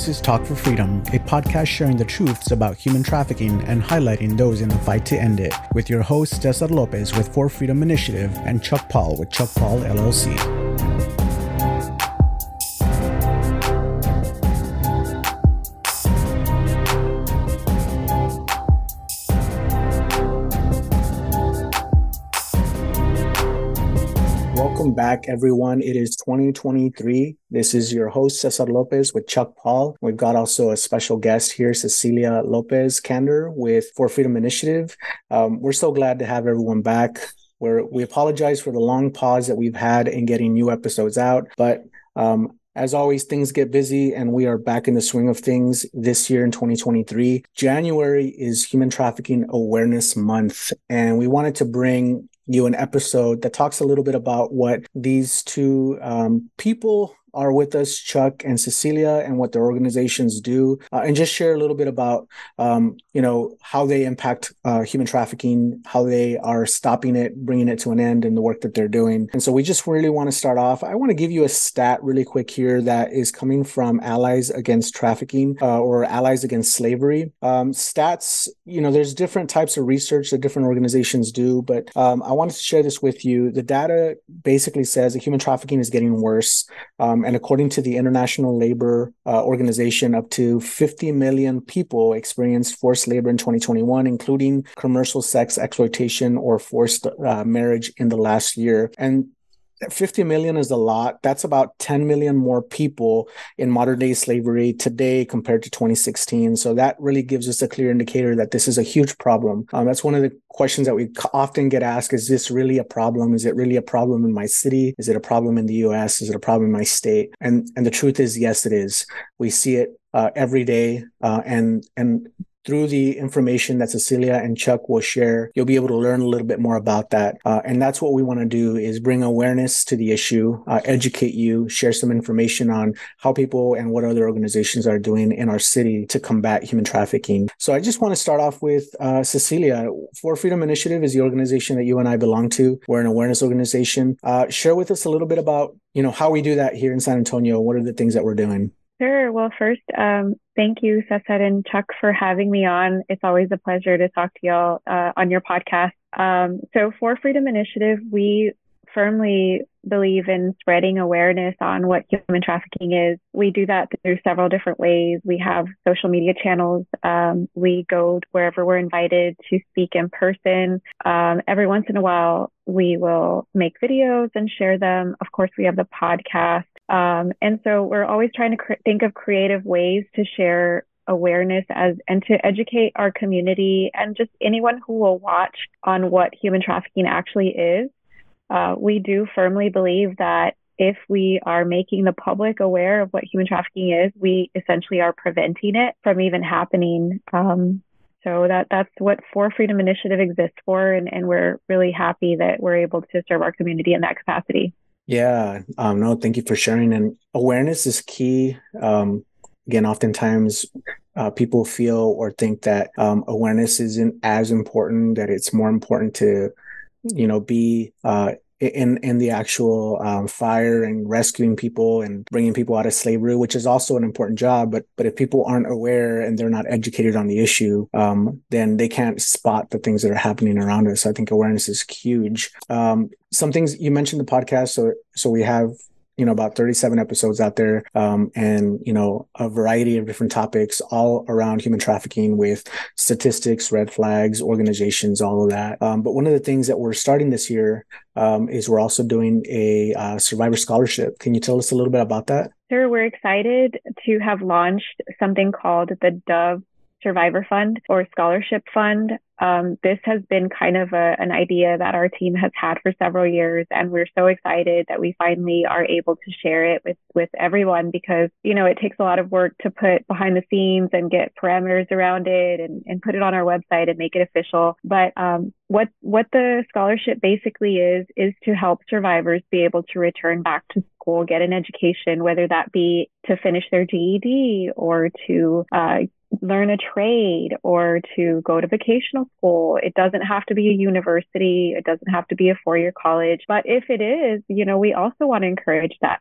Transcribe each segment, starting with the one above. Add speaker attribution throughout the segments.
Speaker 1: This is Talk for Freedom, a podcast sharing the truths about human trafficking and highlighting those in the fight to end it, with your host, Cesar Lopez with For Freedom Initiative and Chuck Paul with Chuck Paul LLC. Back, everyone. It is 2023. This is your host, Cesar Lopez with Chuck Paul. We've got also a special guest here, Cecilia Lopez Kander with For Freedom Initiative. Um, we're so glad to have everyone back. We're, we apologize for the long pause that we've had in getting new episodes out, but um, as always, things get busy and we are back in the swing of things this year in 2023. January is Human Trafficking Awareness Month, and we wanted to bring you an episode that talks a little bit about what these two um, people are with us, Chuck and Cecilia, and what their organizations do, uh, and just share a little bit about, um, you know, how they impact uh, human trafficking, how they are stopping it, bringing it to an end, and the work that they're doing. And so we just really want to start off. I want to give you a stat really quick here that is coming from Allies Against Trafficking uh, or Allies Against Slavery. Um, stats, you know, there's different types of research that different organizations do, but um, I wanted to share this with you. The data basically says that human trafficking is getting worse. Um, um, and according to the International Labor uh, Organization, up to 50 million people experienced forced labor in 2021, including commercial sex exploitation or forced uh, marriage in the last year. And 50 million is a lot. That's about 10 million more people in modern day slavery today compared to 2016. So that really gives us a clear indicator that this is a huge problem. Um, that's one of the questions that we often get asked is this really a problem is it really a problem in my city is it a problem in the us is it a problem in my state and and the truth is yes it is we see it uh, every day uh, and and through the information that Cecilia and Chuck will share, you'll be able to learn a little bit more about that. Uh, and that's what we want to do is bring awareness to the issue, uh, educate you, share some information on how people and what other organizations are doing in our city to combat human trafficking. So I just want to start off with uh, Cecilia. For Freedom Initiative is the organization that you and I belong to. We're an awareness organization. Uh, share with us a little bit about, you know, how we do that here in San Antonio. What are the things that we're doing?
Speaker 2: Sure. Well, first, um, thank you, Cesar and Chuck, for having me on. It's always a pleasure to talk to y'all uh, on your podcast. Um, so, for Freedom Initiative, we firmly believe in spreading awareness on what human trafficking is. We do that through several different ways. We have social media channels. Um, we go wherever we're invited to speak in person. Um, every once in a while, we will make videos and share them. Of course, we have the podcast. Um, and so we're always trying to cr- think of creative ways to share awareness as and to educate our community and just anyone who will watch on what human trafficking actually is. Uh, we do firmly believe that if we are making the public aware of what human trafficking is, we essentially are preventing it from even happening. Um, so that that's what For Freedom Initiative exists for, and, and we're really happy that we're able to serve our community in that capacity.
Speaker 1: Yeah, um, no, thank you for sharing. And awareness is key. Um, again, oftentimes uh, people feel or think that um, awareness isn't as important, that it's more important to, you know, be uh, in in the actual um, fire and rescuing people and bringing people out of slavery, which is also an important job. But but if people aren't aware and they're not educated on the issue, um, then they can't spot the things that are happening around us. I think awareness is huge. Um, some things you mentioned the podcast, so so we have you know about 37 episodes out there um, and you know a variety of different topics all around human trafficking with statistics red flags organizations all of that. Um, but one of the things that we're starting this year um, is we're also doing a uh, survivor scholarship. Can you tell us a little bit about that?
Speaker 2: Sure we're excited to have launched something called the dove survivor fund or scholarship fund um, this has been kind of a, an idea that our team has had for several years, and we're so excited that we finally are able to share it with with everyone because you know it takes a lot of work to put behind the scenes and get parameters around it and, and put it on our website and make it official. But um, what what the scholarship basically is is to help survivors be able to return back to school, get an education, whether that be to finish their GED or to uh, learn a trade or to go to vocational school. It doesn't have to be a university. It doesn't have to be a four year college. But if it is, you know, we also want to encourage that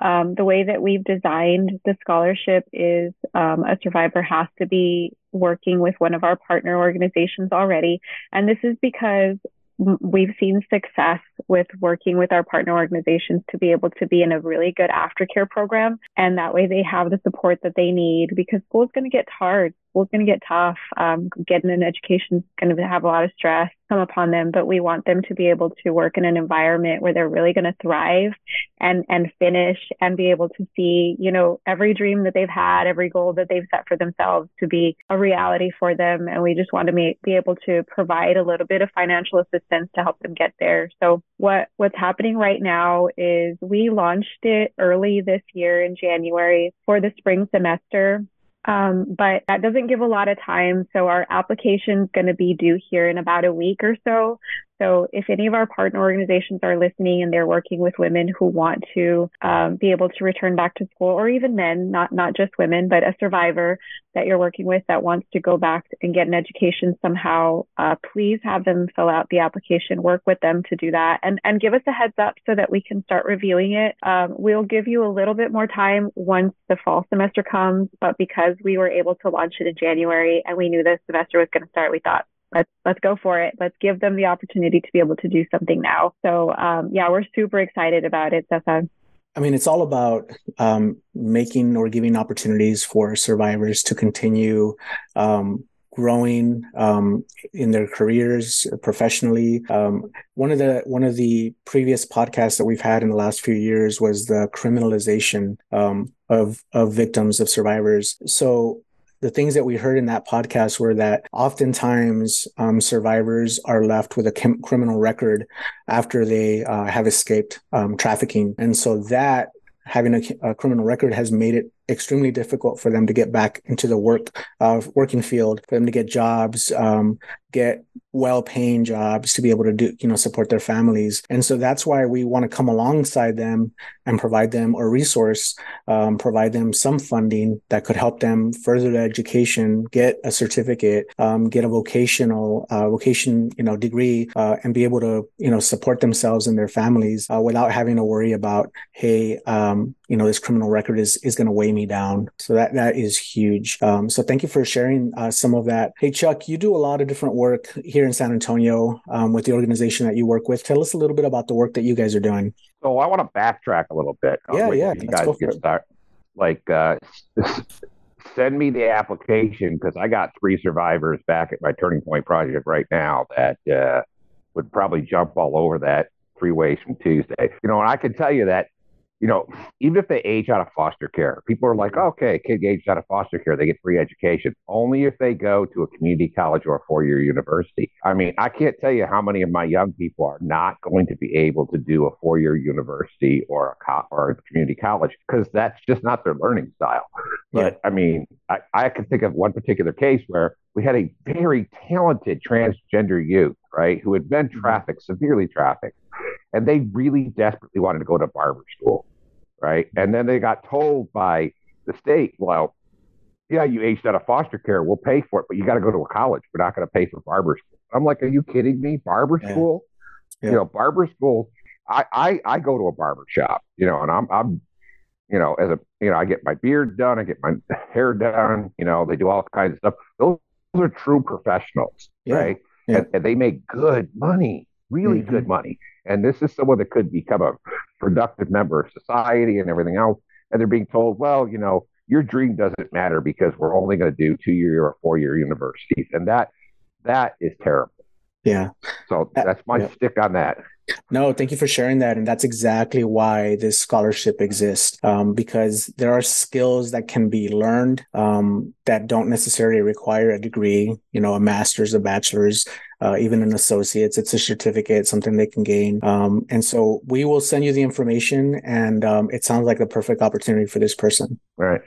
Speaker 2: um, the way that we've designed the scholarship is um, a survivor has to be working with one of our partner organizations already. And this is because we've seen success with working with our partner organizations to be able to be in a really good aftercare program. And that way they have the support that they need because school is going to get hard school's going to get tough. Um, getting an education is going to have a lot of stress come upon them, but we want them to be able to work in an environment where they're really going to thrive and, and finish and be able to see, you know, every dream that they've had, every goal that they've set for themselves to be a reality for them. And we just want to make, be able to provide a little bit of financial assistance to help them get there. So what, what's happening right now is we launched it early this year in January for the spring semester. Um, but that doesn't give a lot of time. So our application is going to be due here in about a week or so. So if any of our partner organizations are listening and they're working with women who want to um, be able to return back to school, or even men, not not just women, but a survivor that you're working with that wants to go back and get an education somehow, uh, please have them fill out the application, work with them to do that, and and give us a heads up so that we can start reviewing it. Um, we'll give you a little bit more time once the fall semester comes, but because we were able to launch it in January and we knew the semester was going to start, we thought let's let's go for it. Let's give them the opportunity to be able to do something now. So um, yeah, we're super excited about it, Cesar.
Speaker 1: I mean, it's all about um, making or giving opportunities for survivors to continue um, growing um, in their careers professionally. Um, one of the one of the previous podcasts that we've had in the last few years was the criminalization um, of of victims of survivors. So the things that we heard in that podcast were that oftentimes um, survivors are left with a criminal record after they uh, have escaped um, trafficking. And so that having a, a, criminal record has made it extremely difficult for them to get back into the work uh, working field, for them to get jobs, um, get well-paying jobs to be able to do you know support their families. And so that's why we want to come alongside them and provide them a resource um, provide them some funding that could help them further their education get a certificate um, get a vocational uh, vocation you know degree uh, and be able to you know support themselves and their families uh, without having to worry about hey um, you know this criminal record is is going to weigh me down so that that is huge um, so thank you for sharing uh, some of that hey chuck you do a lot of different work here in San Antonio um, with the organization that you work with. Tell us a little bit about the work that you guys are doing.
Speaker 3: So I want to backtrack a little bit.
Speaker 1: Yeah, yeah.
Speaker 3: You guys get started. Like, uh, send me the application because I got three survivors back at my Turning Point project right now that uh, would probably jump all over that three ways from Tuesday. You know, and I can tell you that you know, even if they age out of foster care, people are like, okay, kid aged out of foster care, they get free education. Only if they go to a community college or a four year university. I mean, I can't tell you how many of my young people are not going to be able to do a four year university or a, co- or a community college because that's just not their learning style. But I mean, I, I can think of one particular case where we had a very talented transgender youth, right, who had been mm-hmm. trafficked, severely trafficked and they really desperately wanted to go to barber school, right? And then they got told by the state, well, yeah, you aged out of foster care, we'll pay for it, but you got to go to a college. We're not going to pay for barber school. I'm like, are you kidding me? Barber yeah. school? Yeah. You know, barber school. I, I I go to a barber shop, you know, and I'm I'm you know, as a you know, I get my beard done, I get my hair done, you know, they do all kinds of stuff. Those, those are true professionals, yeah. right? And, and, they make good money, really mm-hmm. good money. And this is someone that could become a productive member of society and everything else. And they're being told, well, you know, your dream doesn't matter because we're only going to do two year or four year universities. And that that is terrible.
Speaker 1: Yeah.
Speaker 3: So that's my yeah. stick on that.
Speaker 1: No, thank you for sharing that. And that's exactly why this scholarship exists, um, because there are skills that can be learned um, that don't necessarily require a degree, you know, a master's, a bachelor's, uh, even an associate's. It's a certificate, something they can gain. Um, and so we will send you the information, and um, it sounds like the perfect opportunity for this person.
Speaker 3: Right.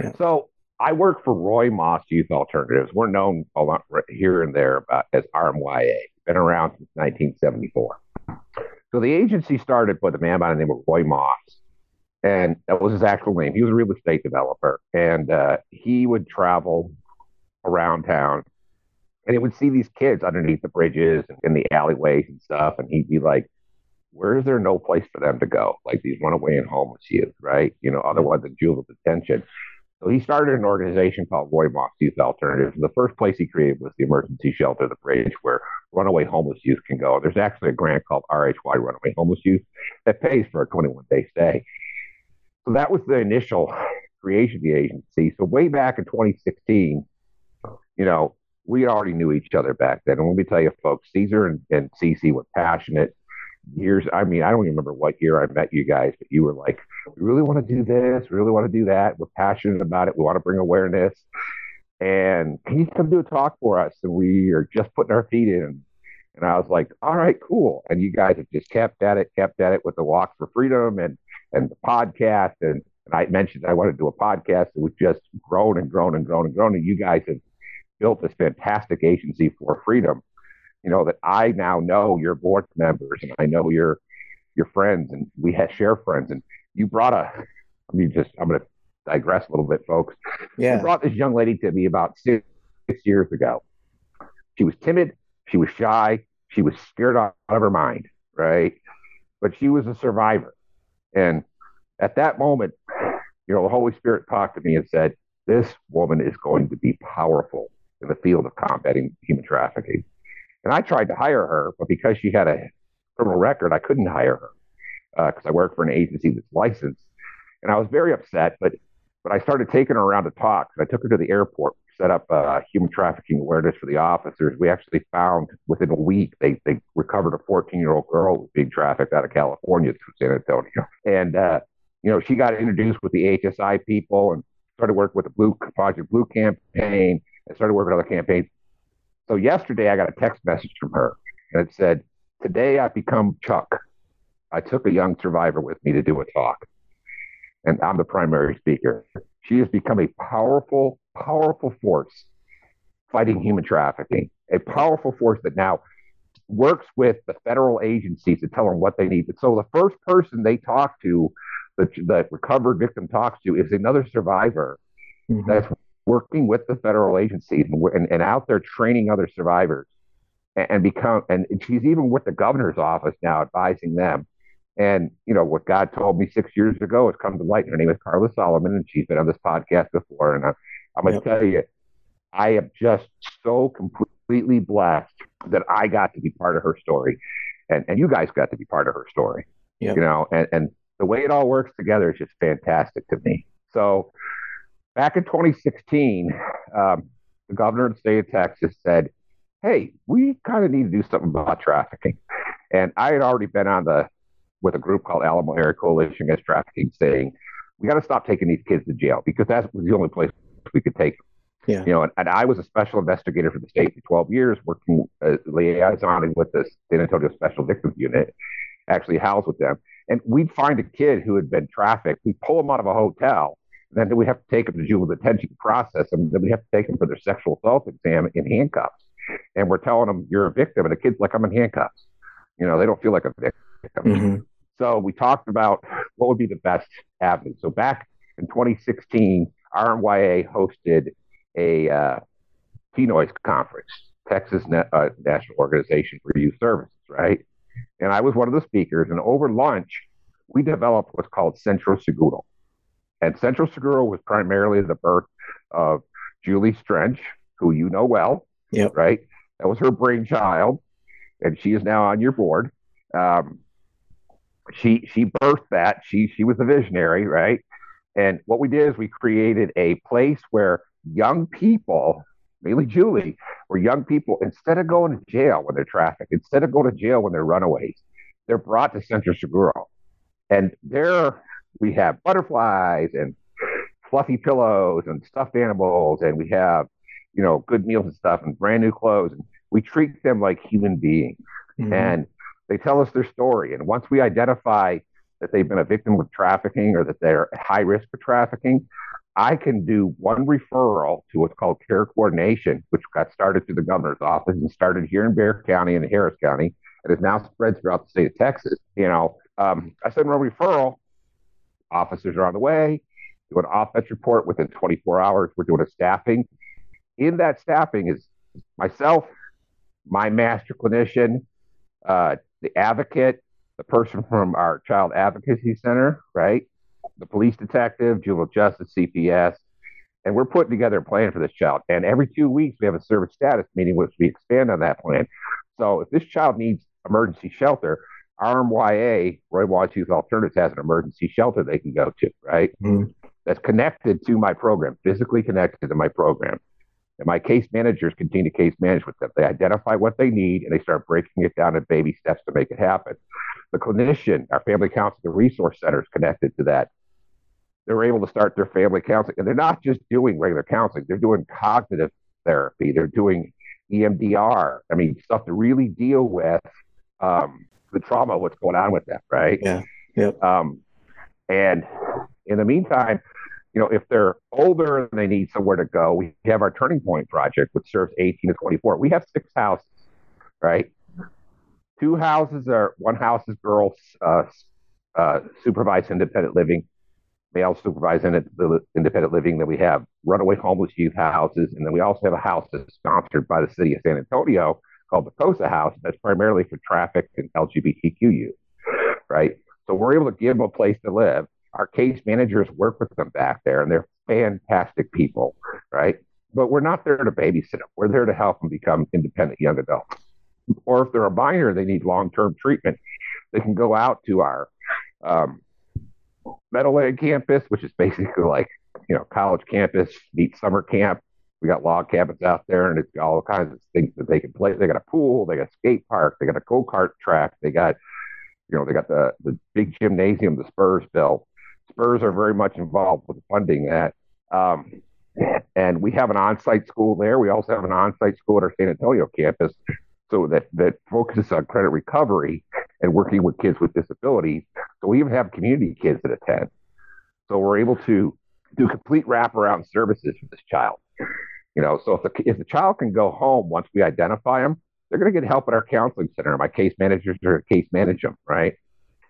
Speaker 3: Yeah. So I work for Roy Moss Youth Alternatives. We're known a lot here and there about, as RMYA. Been around since 1974. So the agency started with a man by the name of Roy Moss, and that was his actual name. He was a real estate developer, and uh, he would travel around town, and he would see these kids underneath the bridges and in the alleyways and stuff, and he'd be like, where is there no place for them to go? Like these runaway and homeless youth, right? You know, otherwise in juvenile detention. So he started an organization called Roy Moss Youth Alternatives. The first place he created was the emergency shelter, the bridge, where runaway homeless youth can go. There's actually a grant called RHY Runaway Homeless Youth that pays for a 21 day stay. So that was the initial creation of the agency. So way back in 2016, you know, we already knew each other back then. And let me tell you, folks, Cesar and, and were passionate years. I mean, I don't even remember what year I met you guys, but you were like, we really want to do this, we really want to do that. We're passionate about it. We want to bring awareness. And can you come do a talk for us? And we are just putting our feet in. And I was like, all right, cool. And you guys have just kept at it, kept at it with the Walk for Freedom and and the podcast. And, and I mentioned I wanted to do a podcast. It was just grown and grown and grown and grown. And you guys have built this fantastic agency for freedom you know, that I now know your board members and I know your your friends and we have share friends and you brought a I mean just I'm gonna digress a little bit, folks. Yeah. You brought this young lady to me about six, six years ago. She was timid, she was shy, she was scared out of her mind, right? But she was a survivor. And at that moment, you know, the Holy Spirit talked to me and said, This woman is going to be powerful in the field of combating human trafficking. And I tried to hire her, but because she had a criminal record, I couldn't hire her because uh, I work for an agency that's licensed. And I was very upset, but but I started taking her around to talk. I took her to the airport, set up uh, human trafficking awareness for the officers. We actually found within a week they they recovered a 14 year old girl who was being trafficked out of California to San Antonio, and uh, you know she got introduced with the HSI people and started working with the Blue Project Blue campaign and started working on other campaigns. So yesterday I got a text message from her and it said, Today I've become Chuck. I took a young survivor with me to do a talk. And I'm the primary speaker. She has become a powerful, powerful force fighting human trafficking, a powerful force that now works with the federal agencies to tell them what they need. So the first person they talk to, that the recovered victim talks to, is another survivor mm-hmm. that's working with the federal agencies and, and, and out there training other survivors and, and become and she's even with the governor's office now advising them. And you know what god told me six years ago has come to light. Her name is carla solomon and she's been on this podcast before. And I, i'm going to yep. tell you i am just so completely blessed that i got to be part of her story. And, and you guys got to be part of her story yep. you know and, and the way it all works together is just fantastic to me. So back in 2016, um, the governor of the state of Texas said, "Hey, we kind of need to do something about trafficking." And I had already been on the with a group called Alamo Area Coalition Against Trafficking, saying we got to stop taking these kids to jail because that was the only place we could take them. Yeah. You know, and, and, I was a special investigator for the state for 12 years, working as liaison with the San Antonio Special Victims Unit, actually housed with them. And we'd find a kid who had been trafficked, we'd pull him out of a hotel, then we have to take them to juvenile detention process, and then we have to take them for their sexual assault exam in handcuffs. And we're telling them you're a victim, and the kid's like, I'm in handcuffs. You know, they don't feel like a victim. Mm-hmm. So we talked about what would be the best avenue. So back in 2016, RMYA hosted a uh, TNOYS conference, Texas Na- uh, National Organization for Youth Services, right? And I was one of the speakers. And over lunch, we developed what's called Centro Seguro. And Centro Seguro was primarily the birth of Julie Strench, who you know well.
Speaker 1: Yep.
Speaker 3: Right? That was her brainchild, and she is now on your board. Um, she she birthed that. She she was the visionary, right? And what we did is we created a place where young people, mainly Julie, where young people, instead of going to jail when they're trafficked, instead of going to jail when they're runaways, they're brought to Centro Seguro. And there we have butterflies and fluffy pillows and stuffed animals, and we have, you know, good meals and stuff and brand new clothes. And we treat them like human beings. Mm-hmm. And they tell us their story. And once we identify that they've been a victim of trafficking or that they're at high risk for trafficking, I can do one referral to what's called care coordination, which got started through the governor's office and started here in Bexar County and Harris County, and is now spread throughout the state of Texas. You know, um, I send a referral, Officers are on the way. Do an offense report within 24 hours. We're doing a staffing. In that staffing is myself, my master clinician, uh, the advocate, the person from our child advocacy center, right? The police detective, juvenile justice, CPS, and we're putting together a plan for this child. And every two weeks, we have a service status meeting, which we expand on that plan. So if this child needs emergency shelter, RMYA, Roy Wallace Youth Alternatives, has an emergency shelter they can go to, right? Mm-hmm. That's connected to my program, physically connected to my program. And my case managers continue to case manage with them. They identify what they need and they start breaking it down in baby steps to make it happen. The clinician, our family counseling the resource center is connected to that. They're able to start their family counseling, and they're not just doing regular counseling, they're doing cognitive therapy, they're doing EMDR. I mean, stuff to really deal with um, the trauma, what's going on with them, right?
Speaker 1: Yeah. Yep. Um,
Speaker 3: and in the meantime, you know, if they're older and they need somewhere to go, we have our Turning Point project, which serves 18 to 24. We have six houses, right? Two houses are one house is girls uh, uh, supervised independent living, male supervised independent living. Then we have runaway homeless youth houses, and then we also have a house that's sponsored by the city of San Antonio called the COSA House. That's primarily for traffic and LGBTQ youth, right? So we're able to give them a place to live. Our case managers work with them back there, and they're fantastic people, right? But we're not there to babysit them. We're there to help them become independent young adults. Or if they're a minor, they need long term treatment. They can go out to our um, Meadowland campus, which is basically like you know college campus meet summer camp. We got log cabins out there, and it's got all kinds of things that they can play. They got a pool, they got a skate park, they got a go kart track, they got you know they got the the big gymnasium the Spurs built. Spurs are very much involved with funding that. Um, and we have an on-site school there. We also have an on-site school at our San Antonio campus, so that that focuses on credit recovery and working with kids with disabilities. So we even have community kids that attend. So we're able to do complete wraparound services for this child. You know, so if the if the child can go home once we identify them, they're going to get help at our counseling center. My case managers are going to case manage them, right?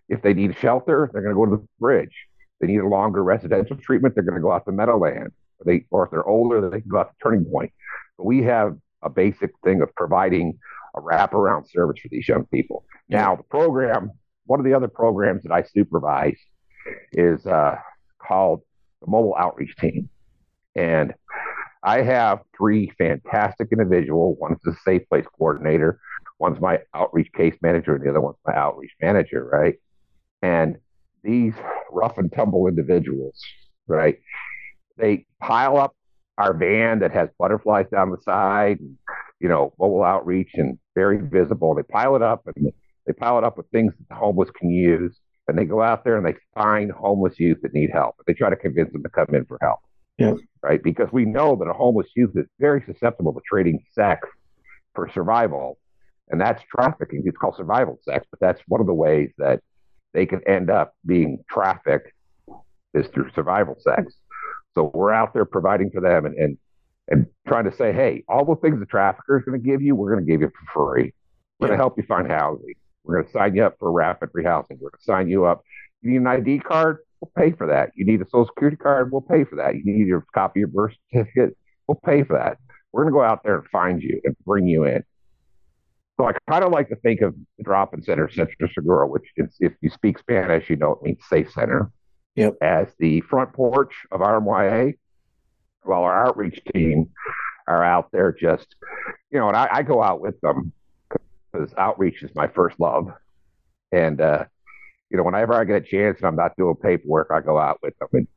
Speaker 3: If they need shelter, they're going to go to the bridge. They need a longer residential treatment, they're going to go out to Meadowland. They, or if they're older, they can go out to Turning Point. But we have a basic thing of providing a wraparound service for these young people. Now, the program, one of the other programs that I supervise is uh, called the Mobile Outreach Team. And I have three fantastic individuals. One's the Safe Place Coordinator, one's my outreach case manager, and the other one's my outreach manager, right? And these rough and tumble individuals, right? They pile up our van that has butterflies down the side, and, you know, mobile outreach and very visible. They pile it up and they pile it up with things that the homeless can use. And they go out there and they find homeless youth that need help. They try to convince them to come in for help.
Speaker 1: Yeah.
Speaker 3: Right. Because we know that a homeless youth is very susceptible to trading sex for survival. And that's trafficking. It's called survival sex, but that's one of the ways that they can end up being trafficked is through survival sex. So we're out there providing for them and, and, and trying to say, hey, all the things the trafficker is going to give you, we're going to give you for free. We're going to help you find housing. We're going to sign you up for rapid rehousing. We're going to sign you up. You need an ID card? We'll pay for that. You need a social security card? We'll pay for that. You need your copy of your birth certificate? We'll pay for that. We're going to go out there and find you and bring you in. So I kind of like to think of the drop-in center, Centro Seguro, which is, if you speak Spanish, you know it means safe center,
Speaker 1: yep.
Speaker 3: as the front porch of RMYA, while our outreach team are out there just, you know, and I, I go out with them because outreach is my first love. And, uh, you know, whenever I get a chance and I'm not doing paperwork, I go out with them. And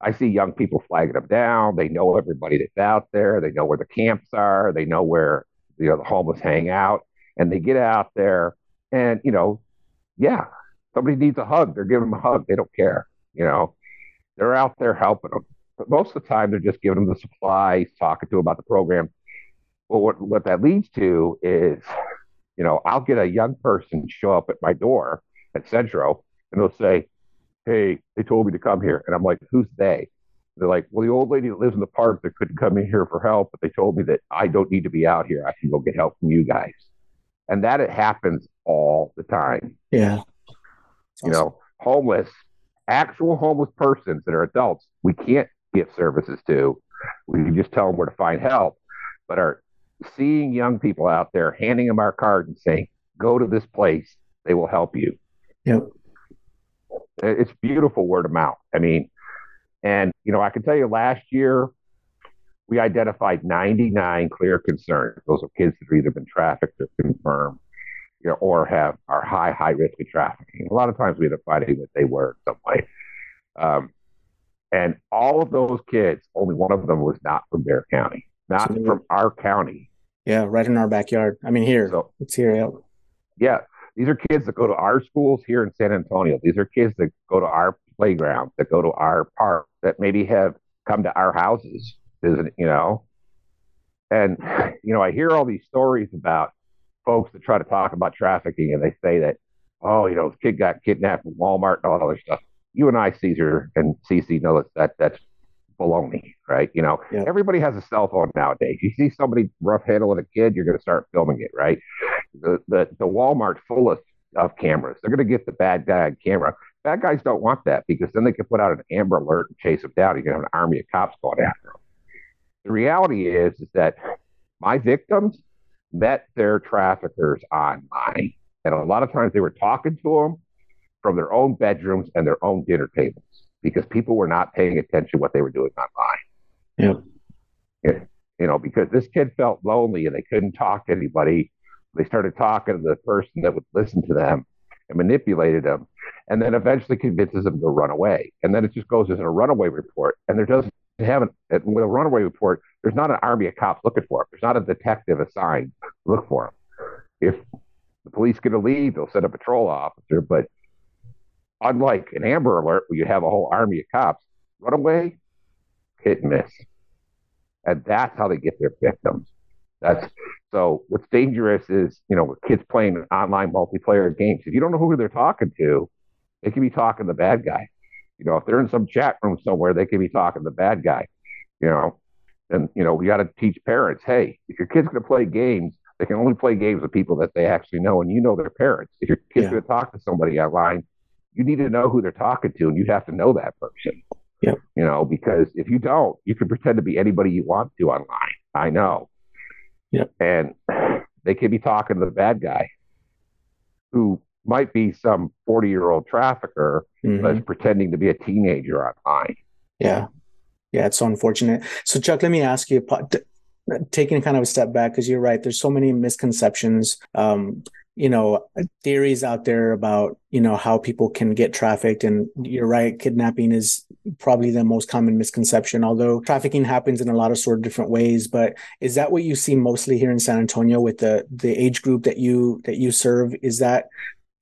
Speaker 3: I see young people flagging them down. They know everybody that's out there. They know where the camps are. They know where, you know, the homeless hang out and they get out there and, you know, yeah, somebody needs a hug. They're giving them a hug. They don't care. You know, they're out there helping them. But most of the time, they're just giving them the supplies, talking to them about the program. But what, what that leads to is, you know, I'll get a young person show up at my door at Centro and they'll say, Hey, they told me to come here. And I'm like, Who's they? They're like, Well, the old lady that lives in the park that couldn't come in here for help, but they told me that I don't need to be out here. I can go get help from you guys and that it happens all the time.
Speaker 1: Yeah,
Speaker 3: you know, homeless, actual homeless persons that are adults, we can't give services to. We can just tell them where to find help, but are seeing young people out there, handing them our card and saying, "Go to this place; they will help you."
Speaker 1: Yep.
Speaker 3: It's beautiful word of mouth. I mean, and you know, I can tell you last year we identified 99 clear concerns. Those are kids that have either been trafficked or confirmed, you know, or have are high high risk of trafficking. A lot of times we end up finding that they were in some way. Um, and all of those kids, only one of them was not from Bexar County, not so, from our county.
Speaker 1: Yeah, right in our backyard. I mean, here so, it's here. Yeah.
Speaker 3: yeah, these are kids that go to our schools here in San Antonio. These are kids that go to our playground, that go to our park, that maybe have come to our houses, visit, you know. And, you know, I hear all these stories about folks that try to talk about trafficking and they say that, oh, you know, this kid got kidnapped from Walmart and all that other stuff. You and I, Cesar and CC, know that, that that's baloney, right? You know, yeah. everybody has a cell phone nowadays. You see somebody rough handling a kid, you're going to start filming it, right? The the, the Walmart full of, of cameras. They're going to get the bad guy on camera. Bad guys don't want that because then they can put out an Amber Alert and chase them down. You can have an army of cops going after them. The reality is, is that my victims met their traffickers online, and a lot of times they were talking to them from their own bedrooms and their own dinner tables because people were not paying attention what they were doing
Speaker 1: online.
Speaker 3: Yeah. you know, because this kid felt lonely and they couldn't talk to anybody. They started talking to the person that would listen to them and manipulated them, and then eventually convinces them to run away. And then it just goes as a runaway report, and there doesn't have an with a runaway report. There's not an army of cops looking for him. There's not a detective assigned to look for him. If the police get a lead, they'll send a patrol officer, but unlike an Amber Alert where you have a whole army of cops, runaway, hit and miss. And that's how they get their victims. That's so what's dangerous is, you know, kids playing online multiplayer games. If you don't know who they're talking to, they can be talking to the bad guy. You know, if they're in some chat room somewhere, they can be talking to the bad guy. You know, and you know, we got to teach parents, hey, if your kid's going to play games, they can only play games with people that they actually know, and you know their parents. If your kid's yeah. going to talk to somebody online, you need to know who they're talking to and you have to know that person.
Speaker 1: Yep.
Speaker 3: You know, because if you don't, you can pretend to be anybody you want to online. I know.
Speaker 1: Yep.
Speaker 3: And they could be talking to the bad guy who might be some 40 year old trafficker mm-hmm. that's pretending to be a teenager online.
Speaker 1: Yeah. Yeah. It's so unfortunate. So, Chuck, let me ask you taking kind of a step back because you're right. There's so many misconceptions. Um, you know theories out there about you know how people can get trafficked. And you're right kidnapping is probably the most common misconception although trafficking happens in a lot of sort of different ways. But is that what you see mostly here in san antonio with the the age group that you that you serve? Is that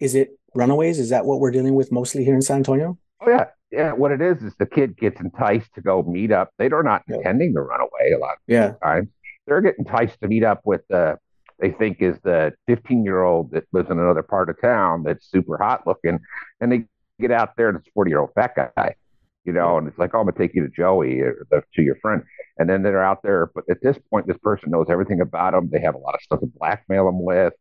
Speaker 1: is it runaways? Is that what we're dealing with mostly here in san antonio?
Speaker 3: Oh yeah. Yeah what it is is the kid gets enticed to go meet up. They are not intending to run away a lot of
Speaker 1: yeah.
Speaker 3: times they're getting enticed to meet up with the they think is the 15 year old that lives in another part of town that's super hot looking. And they get out there and it's 40 year old fat guy, you know, and it's like, oh, I'm going to take you to Joey or the, to your friend. And then they're out there. But at this point, this person knows everything about them. They have a lot of stuff to blackmail them with.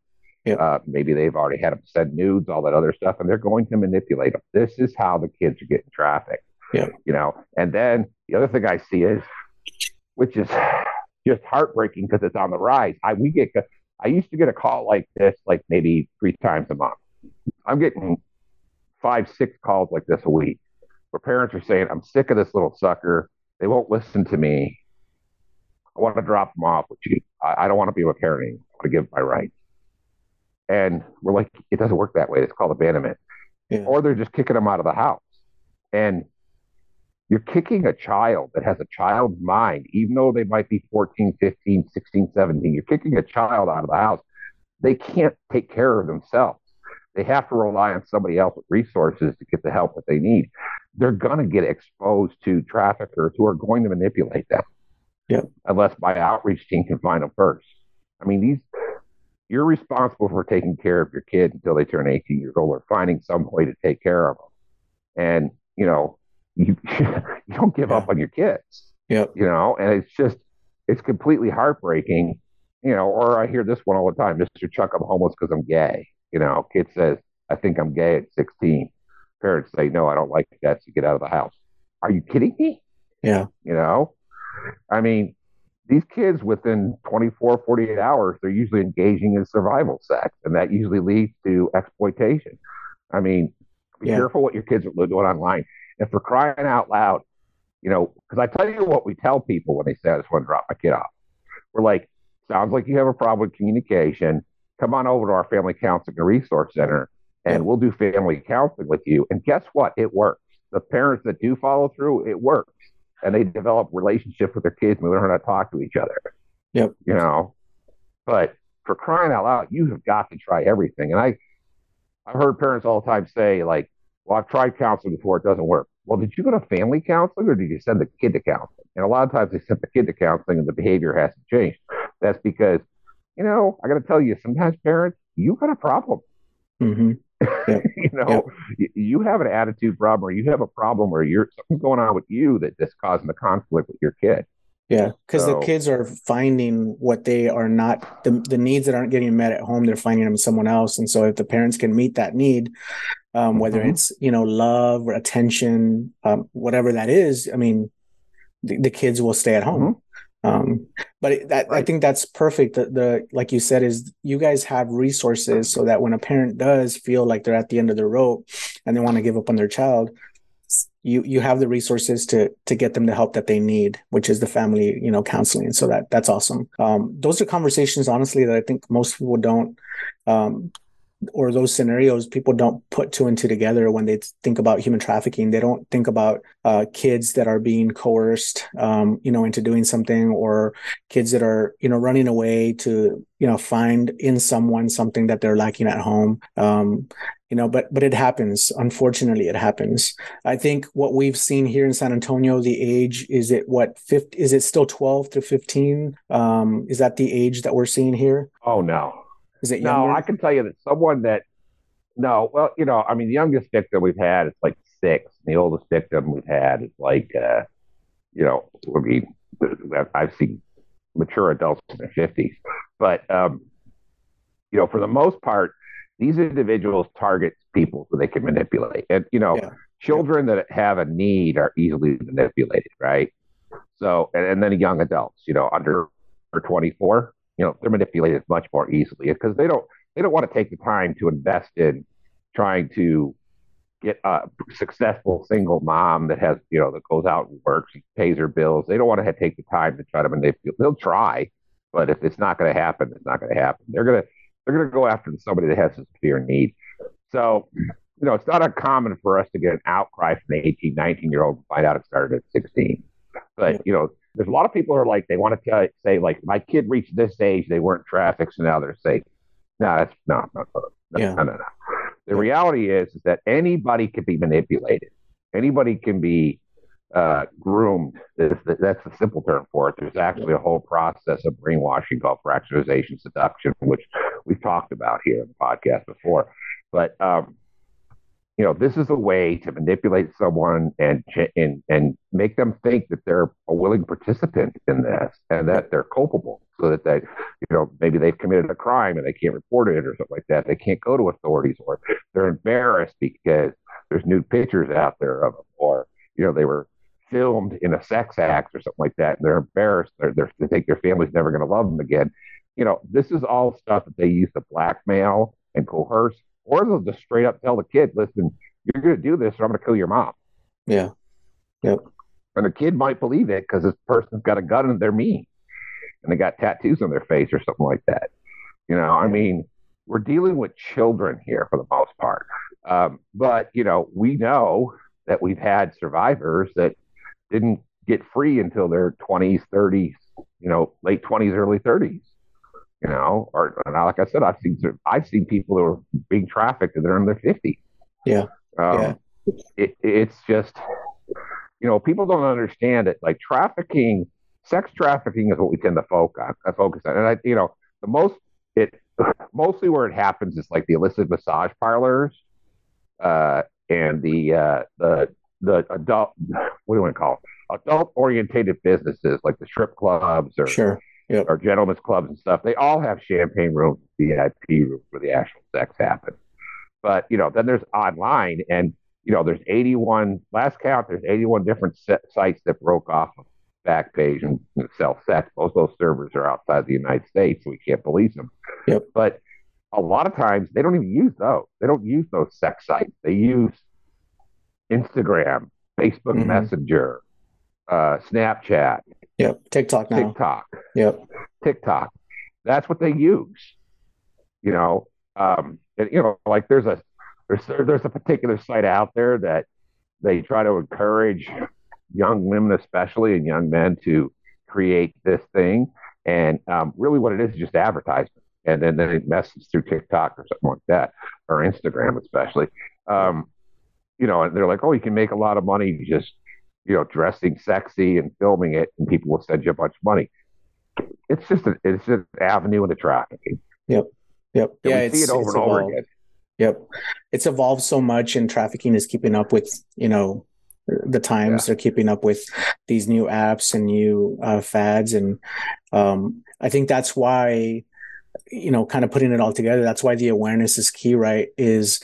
Speaker 1: Yep. Uh,
Speaker 3: maybe they've already had them send nudes, all that other stuff, and they're going to manipulate them. This is how the kids are getting trafficked.
Speaker 1: Yeah.
Speaker 3: You know, and then the other thing I see is, which is just heartbreaking because it's on the rise. I we get I used to get a call like this, like maybe three times a month. I'm getting five, six calls like this a week where parents are saying, I'm sick of this little sucker. They won't listen to me. I want to drop them off with you. I, I don't want to be a parent anymore. I want to give my rights. And we're like, it doesn't work that way. It's called abandonment. Yeah. Or they're just kicking them out of the house. And you're kicking a child that has a child's mind, even though they might be 14, 15, 16, 17. You're kicking a child out of the house. They can't take care of themselves. They have to rely on somebody else with resources to get the help that they need. They're going to get exposed to traffickers who are going to manipulate them.
Speaker 1: Yep.
Speaker 3: Unless my outreach team can find them first. I mean, these you're responsible for taking care of your kid until they turn 18 years old or finding some way to take care of them. And, you know, you you don't give yeah. up on your kids.
Speaker 1: Yeah.
Speaker 3: You know, and it's just it's completely heartbreaking. You know, or I hear this one all the time, Mr. Chuck, I'm homeless because I'm gay. You know, kid says, I think I'm gay at 16. Parents say, No, I don't like that, so get out of the house. Are you kidding me?
Speaker 1: Yeah.
Speaker 3: You know? I mean, these kids within 24, 48 hours, they're usually engaging in survival sex, and that usually leads to exploitation. I mean, be
Speaker 1: Yeah.
Speaker 3: careful what your kids are doing online. And for crying out loud, you know, because I tell you what we tell people when they say, I just want to drop my kid off. We're like, sounds like you have a problem with communication. Come on over to our family counseling and resource center and we'll do family counseling with you. And guess what? It works. The parents that do follow through, it works. And they develop relationships with their kids and they learn how to talk to each other.
Speaker 1: Yep.
Speaker 3: You know, but for crying out loud, you have got to try everything. And I, I've heard parents all the time say, like, well, I've tried counseling before, it doesn't work. Well, did you go to family counseling or did you send the kid to counseling? And a lot of times they send the kid to counseling and the behavior hasn't changed. That's because, you know, I got to tell you, sometimes parents, you got a problem.
Speaker 1: hmm
Speaker 3: you know, you have an attitude problem or you have a problem where you're something's going on with you that that's causing the conflict with your kid.
Speaker 1: Yeah, because the kids are finding what they are not the the needs that aren't getting met at home, they're finding them someone else. And so if the parents can meet that need, um, whether
Speaker 3: Mhm.
Speaker 1: it's, you know, love or attention, um, whatever that is, I mean, the, the kids will stay at home. Um, but it, that I think that's perfect. The, the like you said is you guys have resources so that when a parent does feel like they're at the end of the rope and they want to give up on their child, you you have the resources to to get them the help that they need, which is the family, you know, counseling. So that that's awesome. Um, those are conversations, honestly, that I think most people don't um, or those scenarios people don't put two and two together when they think about human trafficking they don't think about uh, kids that are being coerced um, you know into doing something or kids that are you know running away to you know find in someone something that they're lacking at home um, you know but but it happens unfortunately it happens i think what we've seen here in san antonio the age is it what 50 is it still 12 to 15 um, is that the age that we're seeing here
Speaker 3: Oh, no.
Speaker 1: is it
Speaker 3: No, I can tell you that someone that, no, well, you know, I mean, the youngest victim we've had is like six. The oldest victim we've had is like, uh, you know, I mean, I've seen mature adults in their 50s. But, um, you know, for the most part, these individuals target people who they can manipulate. And, you know,
Speaker 1: Yeah.
Speaker 3: children that have a need are easily manipulated, right? So, and, and then young adults, you know, under or 24, you know, they're manipulated much more easily because they don't they don't want to take the time to invest in trying to get a successful single mom that has, you know, that goes out and works and pays her bills. They don't want to take the time to try to manipulate. They'll try, but if it's not going to happen, it's not going to happen. They're gonna they're gonna go after somebody that has a severe need. So, you know, it's not uncommon for us to get an outcry from an 18, 19 year old and find out it started at 16. But, you know, there's a lot of people who are like, they want to tell, say, like, my kid reached this age, they weren't trafficked, so now they're safe. No, that's no, no, no, no,
Speaker 1: Yeah.
Speaker 3: no, no, no. The reality is, is that anybody can be manipulated. Anybody can be uh, groomed. That's the, that's the simple term for it. There's actually a whole process of brainwashing called fractionalization seduction, which we've talked about here in the podcast before. But um, you know, this is a way to manipulate someone and and and make them think that they're a willing participant in this and that they're culpable, so that they, you know, maybe they've committed a crime and they can't report it or something like that. They can't go to authorities, or they're embarrassed because there's nude pictures out there of them, or you know, they were filmed in a sex act or something like that, and they're embarrassed. They're, they're, they think their family's never going to love them again. You know, this is all stuff that they use to blackmail and coerce, or they'll just straight up tell the kid, "Listen, you're going to do this, or I'm going to kill your mom."
Speaker 1: yeah Yep.
Speaker 3: And the kid might believe it because this person's got a gun and they're mean, and they got tattoos on their face or something like that. You know, I mean, we're dealing with children here for the most part. Um, but you know, we know that we've had survivors that didn't get free until their 20s, 30s, you know, late 20s, early 30s. You know, or and like I said, I've seen I've seen people who are being trafficked and they're in their 50s.
Speaker 1: Yeah.
Speaker 3: Um,
Speaker 1: Yeah.
Speaker 3: It, it's just, you know, people don't understand it. Like trafficking, sex trafficking is what we tend to focus on. Focus on, and I, you know, the most it mostly where it happens is like the illicit massage parlors, uh, and the uh, the the adult what do you want to call it? adult orientated businesses like the strip clubs or
Speaker 1: sure
Speaker 3: or gentlemen's clubs and stuff. They all have champagne rooms, VIP rooms where the actual sex happens. But you know, then there's online, and you know, there's 81 last count. There's 81 different set sites that broke off of Backpage and, and sell sex. Most of those servers are outside the United States, so we can't police them.
Speaker 1: Yep.
Speaker 3: But a lot of times they don't even use those. They don't use those sex sites. They use Instagram, Facebook mm-hmm. Messenger, uh, Snapchat.
Speaker 1: Yep. TikTok now.
Speaker 3: TikTok.
Speaker 1: Yep.
Speaker 3: TikTok. That's what they use. You know, um, and, you know, like there's a there's there's a particular site out there that they try to encourage young women, especially and young men, to create this thing. And um, really, what it is is just advertisement and then they message through TikTok or something like that, or Instagram especially. Um, you know, and they're like, "Oh, you can make a lot of money just, you know, dressing sexy and filming it, and people will send you a bunch of money." It's just it's just an avenue into trafficking.
Speaker 1: Yep. Yep.
Speaker 3: And yeah, we see it over and over again.
Speaker 1: Yep. It's evolved so much, and trafficking is keeping up with you know the times. Yeah. They're keeping up with these new apps and new uh, fads, and um, I think that's why you know kind of putting it all together that's why the awareness is key right is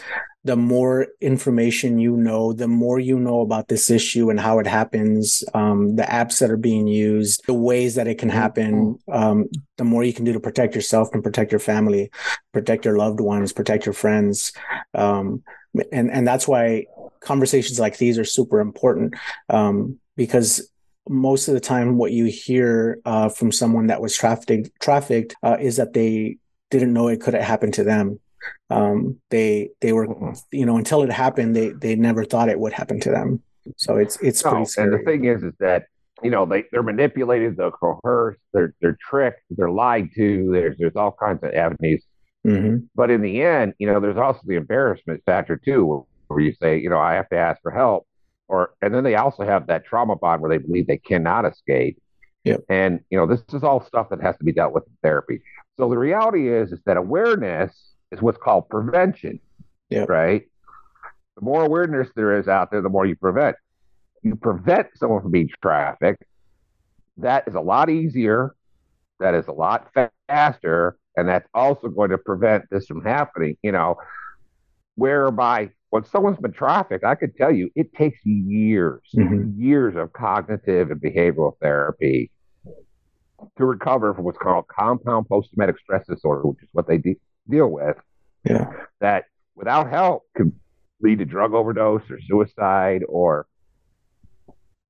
Speaker 1: the more information you know the more you know about this issue and how it happens um, the apps that are being used the ways that it can happen um, the more you can do to protect yourself and protect your family protect your loved ones protect your friends um, and and that's why conversations like these are super important um, because most of the time what you hear uh, from someone that was trafficked trafficked uh, is that they didn't know it could have happened to them um, they they were you know until it happened they they never thought it would happen to them so it's it's no, pretty scary.
Speaker 3: and the thing is is that you know they they're manipulated they're coerced they're they're tricked they're lied to there's there's all kinds of avenues mm-hmm. but in the end you know there's also the embarrassment factor too where, where you say you know i have to ask for help or and then they also have that trauma bond where they believe they cannot escape.
Speaker 1: Yep.
Speaker 3: And you know, this is all stuff that has to be dealt with in therapy. So the reality is is that awareness is what's called prevention.
Speaker 1: Yeah.
Speaker 3: Right. The more awareness there is out there, the more you prevent. You prevent someone from being trafficked. That is a lot easier. That is a lot faster, and that's also going to prevent this from happening. You know, whereby when someone's been trafficked, I could tell you it takes years, mm-hmm. years of cognitive and behavioral therapy to recover from what's called compound post traumatic stress disorder, which is what they de- deal with.
Speaker 1: Yeah.
Speaker 3: That without help could lead to drug overdose or suicide or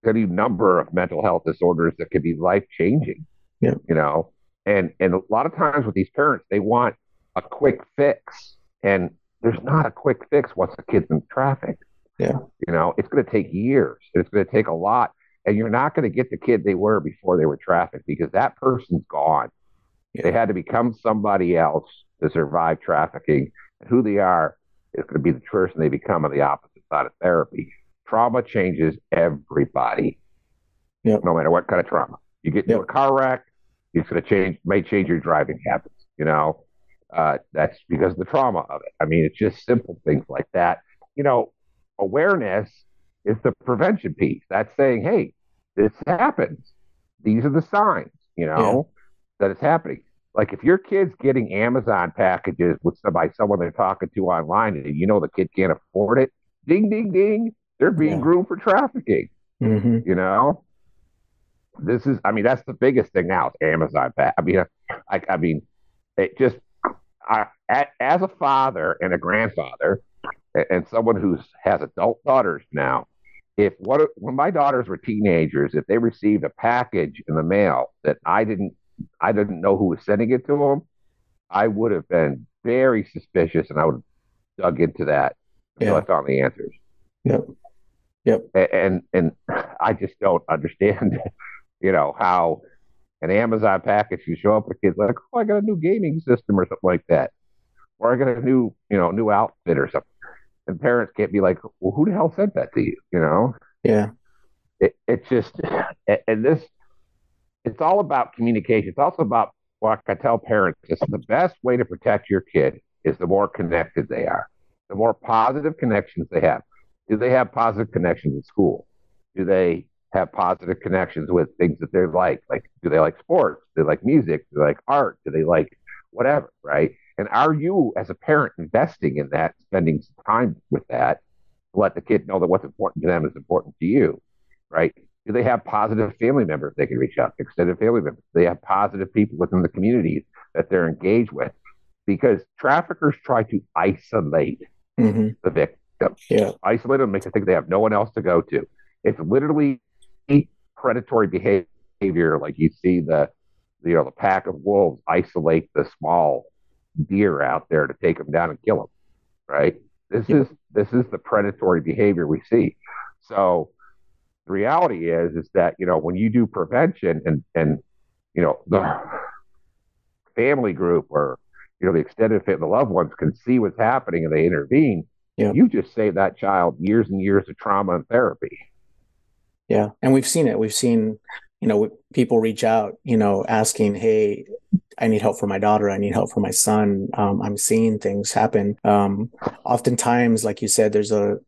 Speaker 3: any number of mental health disorders that could be life changing.
Speaker 1: Yeah.
Speaker 3: You know, and and a lot of times with these parents, they want a quick fix. And there's not a quick fix once the kid's in traffic.
Speaker 1: Yeah.
Speaker 3: You know, it's going to take years. It's going to take a lot. And you're not going to get the kid they were before they were trafficked because that person's gone. Yeah. They had to become somebody else to survive trafficking. And who they are is going to be the person they become on the opposite side of therapy. Trauma changes everybody.
Speaker 1: Yeah.
Speaker 3: No matter what kind of trauma. You get into yep. a car wreck, it's going to change, may change your driving habits. You know, uh, that's because of the trauma of it. I mean, it's just simple things like that. You know, awareness is the prevention piece. That's saying, hey, this happens. These are the signs, you know, yeah. that it's happening. Like if your kid's getting Amazon packages with somebody, someone they're talking to online, and you know the kid can't afford it, ding, ding, ding, they're being yeah. groomed for trafficking.
Speaker 1: Mm-hmm.
Speaker 3: You know, this is, I mean, that's the biggest thing now. Is Amazon pack. I mean, I, I mean, it just I, as a father and a grandfather, and someone who has adult daughters now, if what when my daughters were teenagers, if they received a package in the mail that I didn't I didn't know who was sending it to them, I would have been very suspicious, and I would have dug into that until yeah. I found the answers.
Speaker 1: Yep. Yep.
Speaker 3: And and I just don't understand, you know, how an Amazon package, you show up with kids like, oh, I got a new gaming system or something like that, or I got a new, you know, new outfit or something. And parents can't be like, well, who the hell sent that to you? You know?
Speaker 1: Yeah.
Speaker 3: It, it's just, and this, it's all about communication. It's also about what I tell parents is the best way to protect your kid is the more connected they are, the more positive connections they have. Do they have positive connections in school? Do they have positive connections with things that they like. Like, do they like sports? Do they like music? Do they like art? Do they like whatever? Right. And are you, as a parent, investing in that, spending some time with that to let the kid know that what's important to them is important to you? Right. Do they have positive family members they can reach out, to, extended family members? Do they have positive people within the communities that they're engaged with? because traffickers try to isolate
Speaker 1: hmm
Speaker 3: the victim,
Speaker 1: Yeah.
Speaker 3: isolate them, make them think they have no one else to go to. It's literally predatory behavior, like you see the, you know, the pack of wolves isolate the small deer out there to take them down and kill them. Right? This
Speaker 1: Yeah.
Speaker 3: is this is the predatory behavior we see. So the reality is is that you know when you do prevention and and you know the family group or you know the extended family, the loved ones can see what's happening and they intervene.
Speaker 1: Yeah.
Speaker 3: You just save that child years and years of trauma and therapy.
Speaker 1: Yeah, and we've seen it. We've seen, you know, people reach out, you know, asking, "Hey, I need help for my daughter. I need help for my son." Um, I'm seeing things happen. Um, oftentimes, like you said, there's a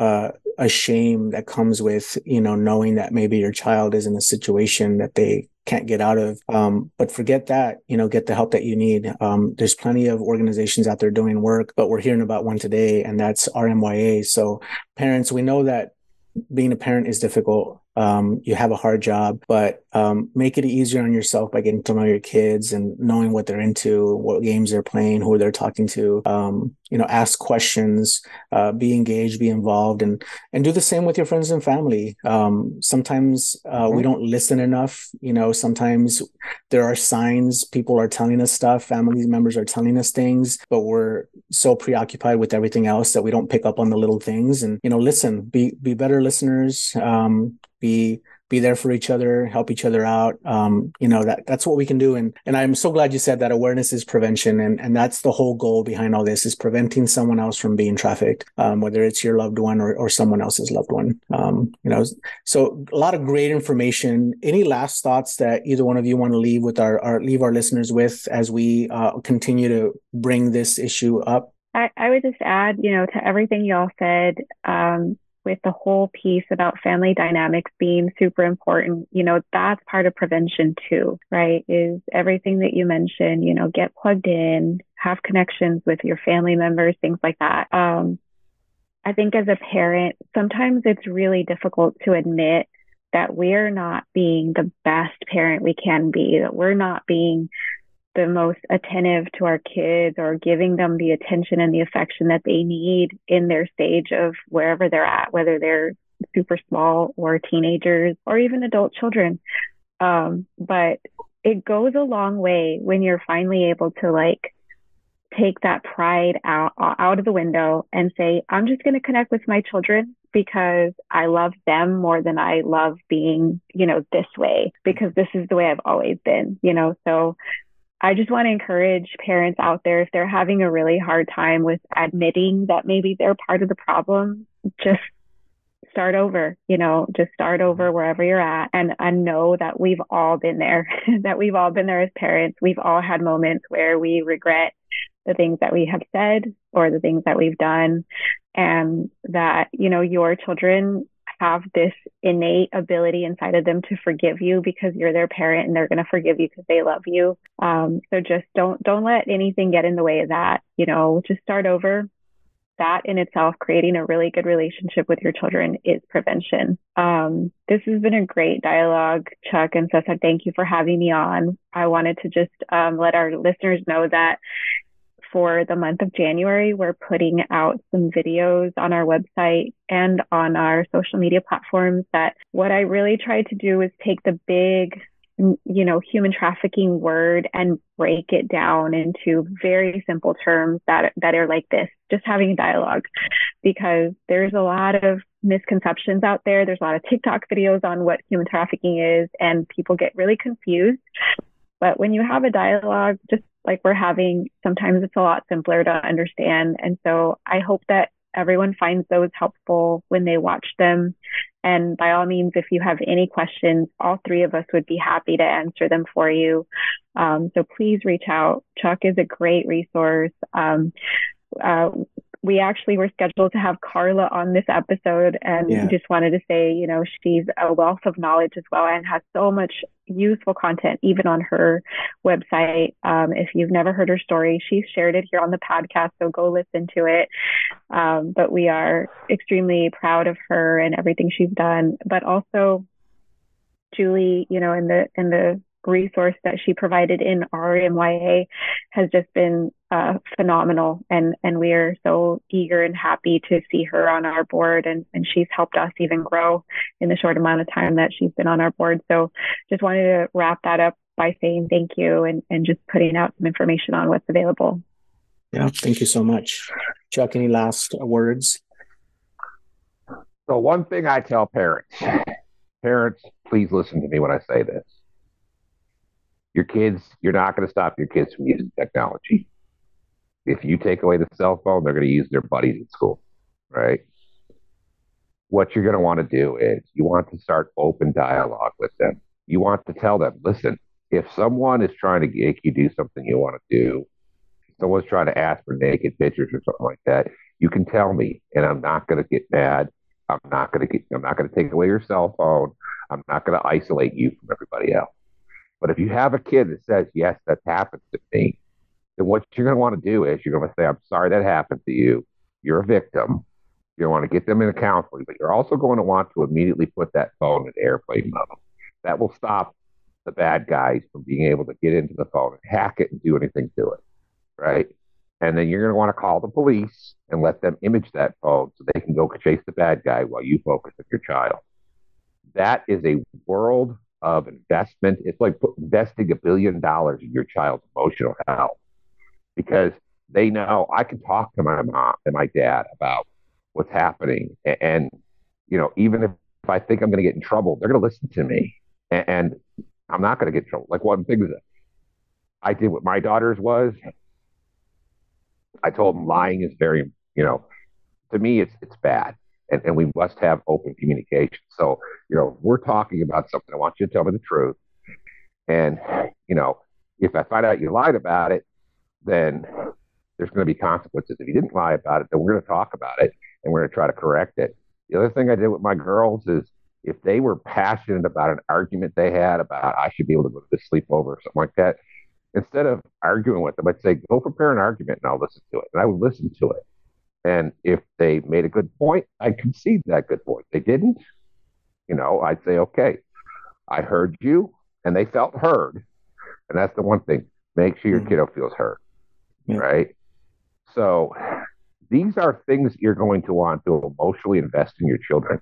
Speaker 1: uh, a shame that comes with, you know, knowing that maybe your child is in a situation that they can't get out of. Um, but forget that, you know, get the help that you need. Um, there's plenty of organizations out there doing work, but we're hearing about one today, and that's RMYA. So, parents, we know that being a parent is difficult. Um, you have a hard job, but um, make it easier on yourself by getting to know your kids and knowing what they're into, what games they're playing, who they're talking to. Um, you know, ask questions, uh, be engaged, be involved, and and do the same with your friends and family. Um, sometimes uh, we don't listen enough. You know, sometimes there are signs people are telling us stuff, family members are telling us things, but we're so preoccupied with everything else that we don't pick up on the little things. And you know, listen, be be better listeners. Be be there for each other, help each other out. Um, you know that that's what we can do. And and I'm so glad you said that awareness is prevention, and and that's the whole goal behind all this is preventing someone else from being trafficked, um, whether it's your loved one or or someone else's loved one. Um, you know, so a lot of great information. Any last thoughts that either one of you want to leave with our, our leave our listeners with as we uh, continue to bring this issue up?
Speaker 2: I, I would just add, you know, to everything y'all said, um, with the whole piece about family dynamics being super important, you know, that's part of prevention too, right? Is everything that you mentioned, you know, get plugged in, have connections with your family members, things like that. Um, I think as a parent, sometimes it's really difficult to admit that we're not being the best parent we can be, that we're not being the most attentive to our kids or giving them the attention and the affection that they need in their stage of wherever they're at, whether they're super small or teenagers or even adult children. Um, but it goes a long way when you're finally able to like take that pride out out of the window and say, I'm just going to connect with my children because I love them more than I love being, you know, this way because this is the way I've always been, you know. So I just want to encourage parents out there if they're having a really hard time with admitting that maybe they're part of the problem, just start over, you know, just start over mm-hmm. wherever you're at. And I know that we've all been there, that we've all been there as parents. We've all had moments where we regret the things that we have said or the things that we've done. And that, you know, your children have this innate ability inside of them to forgive you because you're their parent and they're going to forgive you because they love you. Um, so just don't don't let anything get in the way of that. You know, just start over. That in itself, creating a really good relationship with your children is prevention. Um, this has been a great dialogue, Chuck and Cesar. Thank you for having me on. I wanted to just um, let our listeners know that for the month of January, we're putting out some videos on our website and on our social media platforms that what I really tried to do is take the big, mm, you know, human trafficking word and break it down into very simple terms that, that are like this, just having a dialogue because there's a lot of misconceptions out there. There's a lot of TikTok videos on what human trafficking is and people get really confused. But when you have a dialogue, just like we're having, sometimes it's a lot simpler to understand. And so I hope that everyone finds those helpful when they watch them. And by all means, if you have any questions, all three of us would be happy to answer them for you. Um, so please reach out. Chuck is a great resource. Um, uh, we actually were scheduled to have Carla on this episode and yeah. just wanted to say, you know, she's a wealth of knowledge as well and has so much useful content even on her website. Um, if you've never heard her story, she's shared it here on the podcast, so go listen to it. Um, but we are extremely proud of her and everything she's done, but also Julie, you know, in the in the resource that she provided in RMYA has just been uh, phenomenal. And, and we are so eager and happy to see her on our board. And, and she's helped us even grow in the short amount of time that she's been on our board. So just wanted to wrap that up by saying thank you and, and just putting out some information on what's available.
Speaker 1: Yeah, thank you so much. Chuck, any last words?
Speaker 3: So, one thing I tell parents parents, please listen to me when I say this. Your kids, you're not going to stop your kids from using technology. If you take away the cell phone, they're going to use their buddies in school, right? What you're going to want to do is you want to start open dialogue with them. You want to tell them, listen, if someone is trying to make you do something you want to do, someone's trying to ask for naked pictures or something like that, you can tell me, and I'm not going to get mad. I'm not going to get. I'm not going to take away your cell phone. I'm not going to isolate you from everybody else. But if you have a kid that says, "Yes, that's happened to me," then what you're going to want to do is you're going to say, "I'm sorry that happened to you. You're a victim." You want to get them into counseling, but you're also going to want to immediately put that phone in airplane mode. That will stop the bad guys from being able to get into the phone and hack it and do anything to it, right? And then you're going to want to call the police and let them image that phone so they can go chase the bad guy while you focus on your child. That is a world of investment. It's like investing a billion dollars in your child's emotional health because they know I can talk to my mom and my dad about what's happening. And, you know, even if, if I think I'm going to get in trouble, they're going to listen to me. And, and I'm not going to get in trouble. Like one thing that I did with my daughters was I told them lying is very, you know, to me it's it's bad, and and we must have open communication. So you know, we're talking about something. I want you to tell me the truth, and you know, if I find out you lied about it, then there's going to be consequences. If you didn't lie about it, then we're going to talk about it and we're going to try to correct it. The other thing I did with my girls is if they were passionate about an argument they had about I should be able to go to sleepover or something like that, instead of arguing with them, I'd say, go prepare an argument and I'll listen to it. And I would listen to it. And if they made a good point, I'd concede that good point. They didn't, you know, I'd say, okay, I heard you and they felt heard. And that's the one thing. Make sure your mm-hmm. kiddo feels heard. Yeah. Right. So these are things you're going to want to emotionally invest in your children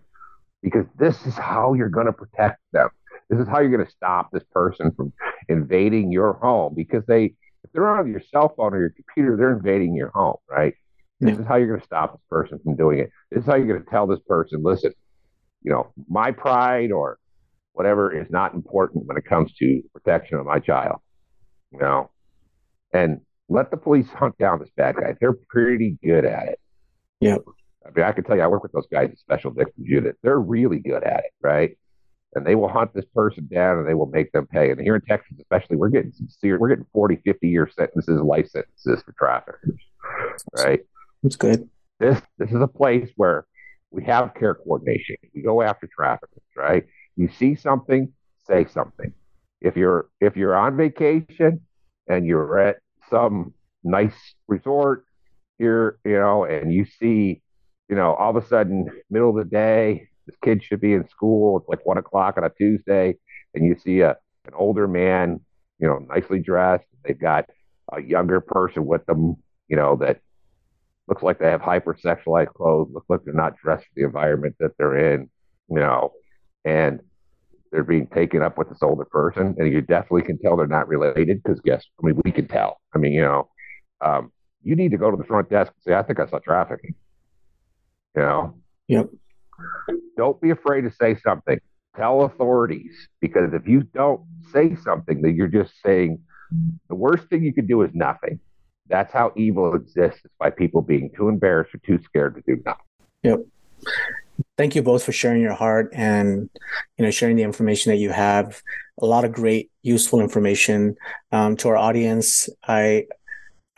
Speaker 3: because this is how you're going to protect them. This is how you're going to stop this person from invading your home because they, if they're on your cell phone or your computer, they're invading your home, right? Yeah. This is how you're going to stop this person from doing it. This is how you're going to tell this person, listen, you know, my pride or whatever is not important when it comes to protection of my child, you know, and let the police hunt down this bad guy. They're pretty good at it.
Speaker 1: Yeah.
Speaker 3: I mean, I can tell you, I work with those guys at Special Victims Unit. They're really good at it, right? and they will hunt this person down and they will make them pay. And here in Texas, especially, we're getting some serious, we're getting 40, 50 year sentences, life sentences for traffickers, right?
Speaker 1: That's good.
Speaker 3: This, this is a place where we have care coordination. We go after traffickers, right? You see something, say something. If you're, if you're on vacation and you're at some nice resort here, you know, and you see, you know, all of a sudden, middle of the day, this kid should be in school. It's like one o'clock on a Tuesday, and you see a an older man, you know, nicely dressed. They've got a younger person with them, you know, that looks like they have hypersexualized clothes, look like they're not dressed for the environment that they're in, you know, and they're being taken up with this older person, and you definitely can tell they're not related because guess, I mean, we can tell. I mean, you know, um, you need to go to the front desk and say, I think I saw trafficking. You know.
Speaker 1: Yep.
Speaker 3: Don't be afraid to say something. Tell authorities because if you don't say something, then you're just saying the worst thing you could do is nothing. That's how evil exists is by people being too embarrassed or too scared to do nothing.
Speaker 1: Yep. Thank you both for sharing your heart and you know sharing the information that you have. A lot of great, useful information um, to our audience. I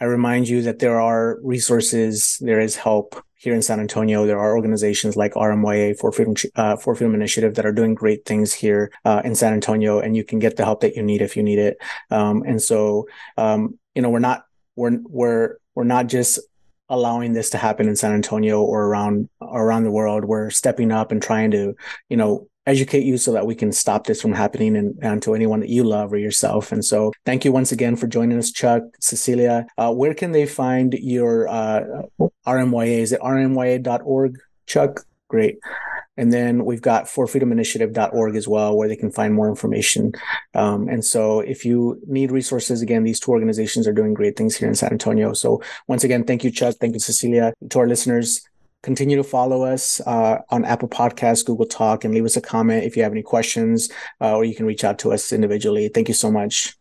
Speaker 1: I remind you that there are resources, there is help here in San Antonio. There are organizations like RMYA for Freedom, uh, for Freedom Initiative that are doing great things here uh, in San Antonio, and you can get the help that you need if you need it. Um, and so, um, you know, we're not we're we're we're not just allowing this to happen in San Antonio or around around the world. We're stepping up and trying to, you know, educate you so that we can stop this from happening and, and to anyone that you love or yourself. And so thank you once again for joining us, Chuck, Cecilia. Uh, where can they find your uh, RMYA? Is it rmya.org, Chuck? Great. And then we've got forfreedominitiative.org as well, where they can find more information. Um, and so if you need resources, again, these two organizations are doing great things here in San Antonio. So once again, thank you, Chuck. Thank you, Cecilia. To our listeners, continue to follow us uh, on Apple Podcasts, Google Talk, and leave us a comment if you have any questions, uh, or you can reach out to us individually. Thank you so much.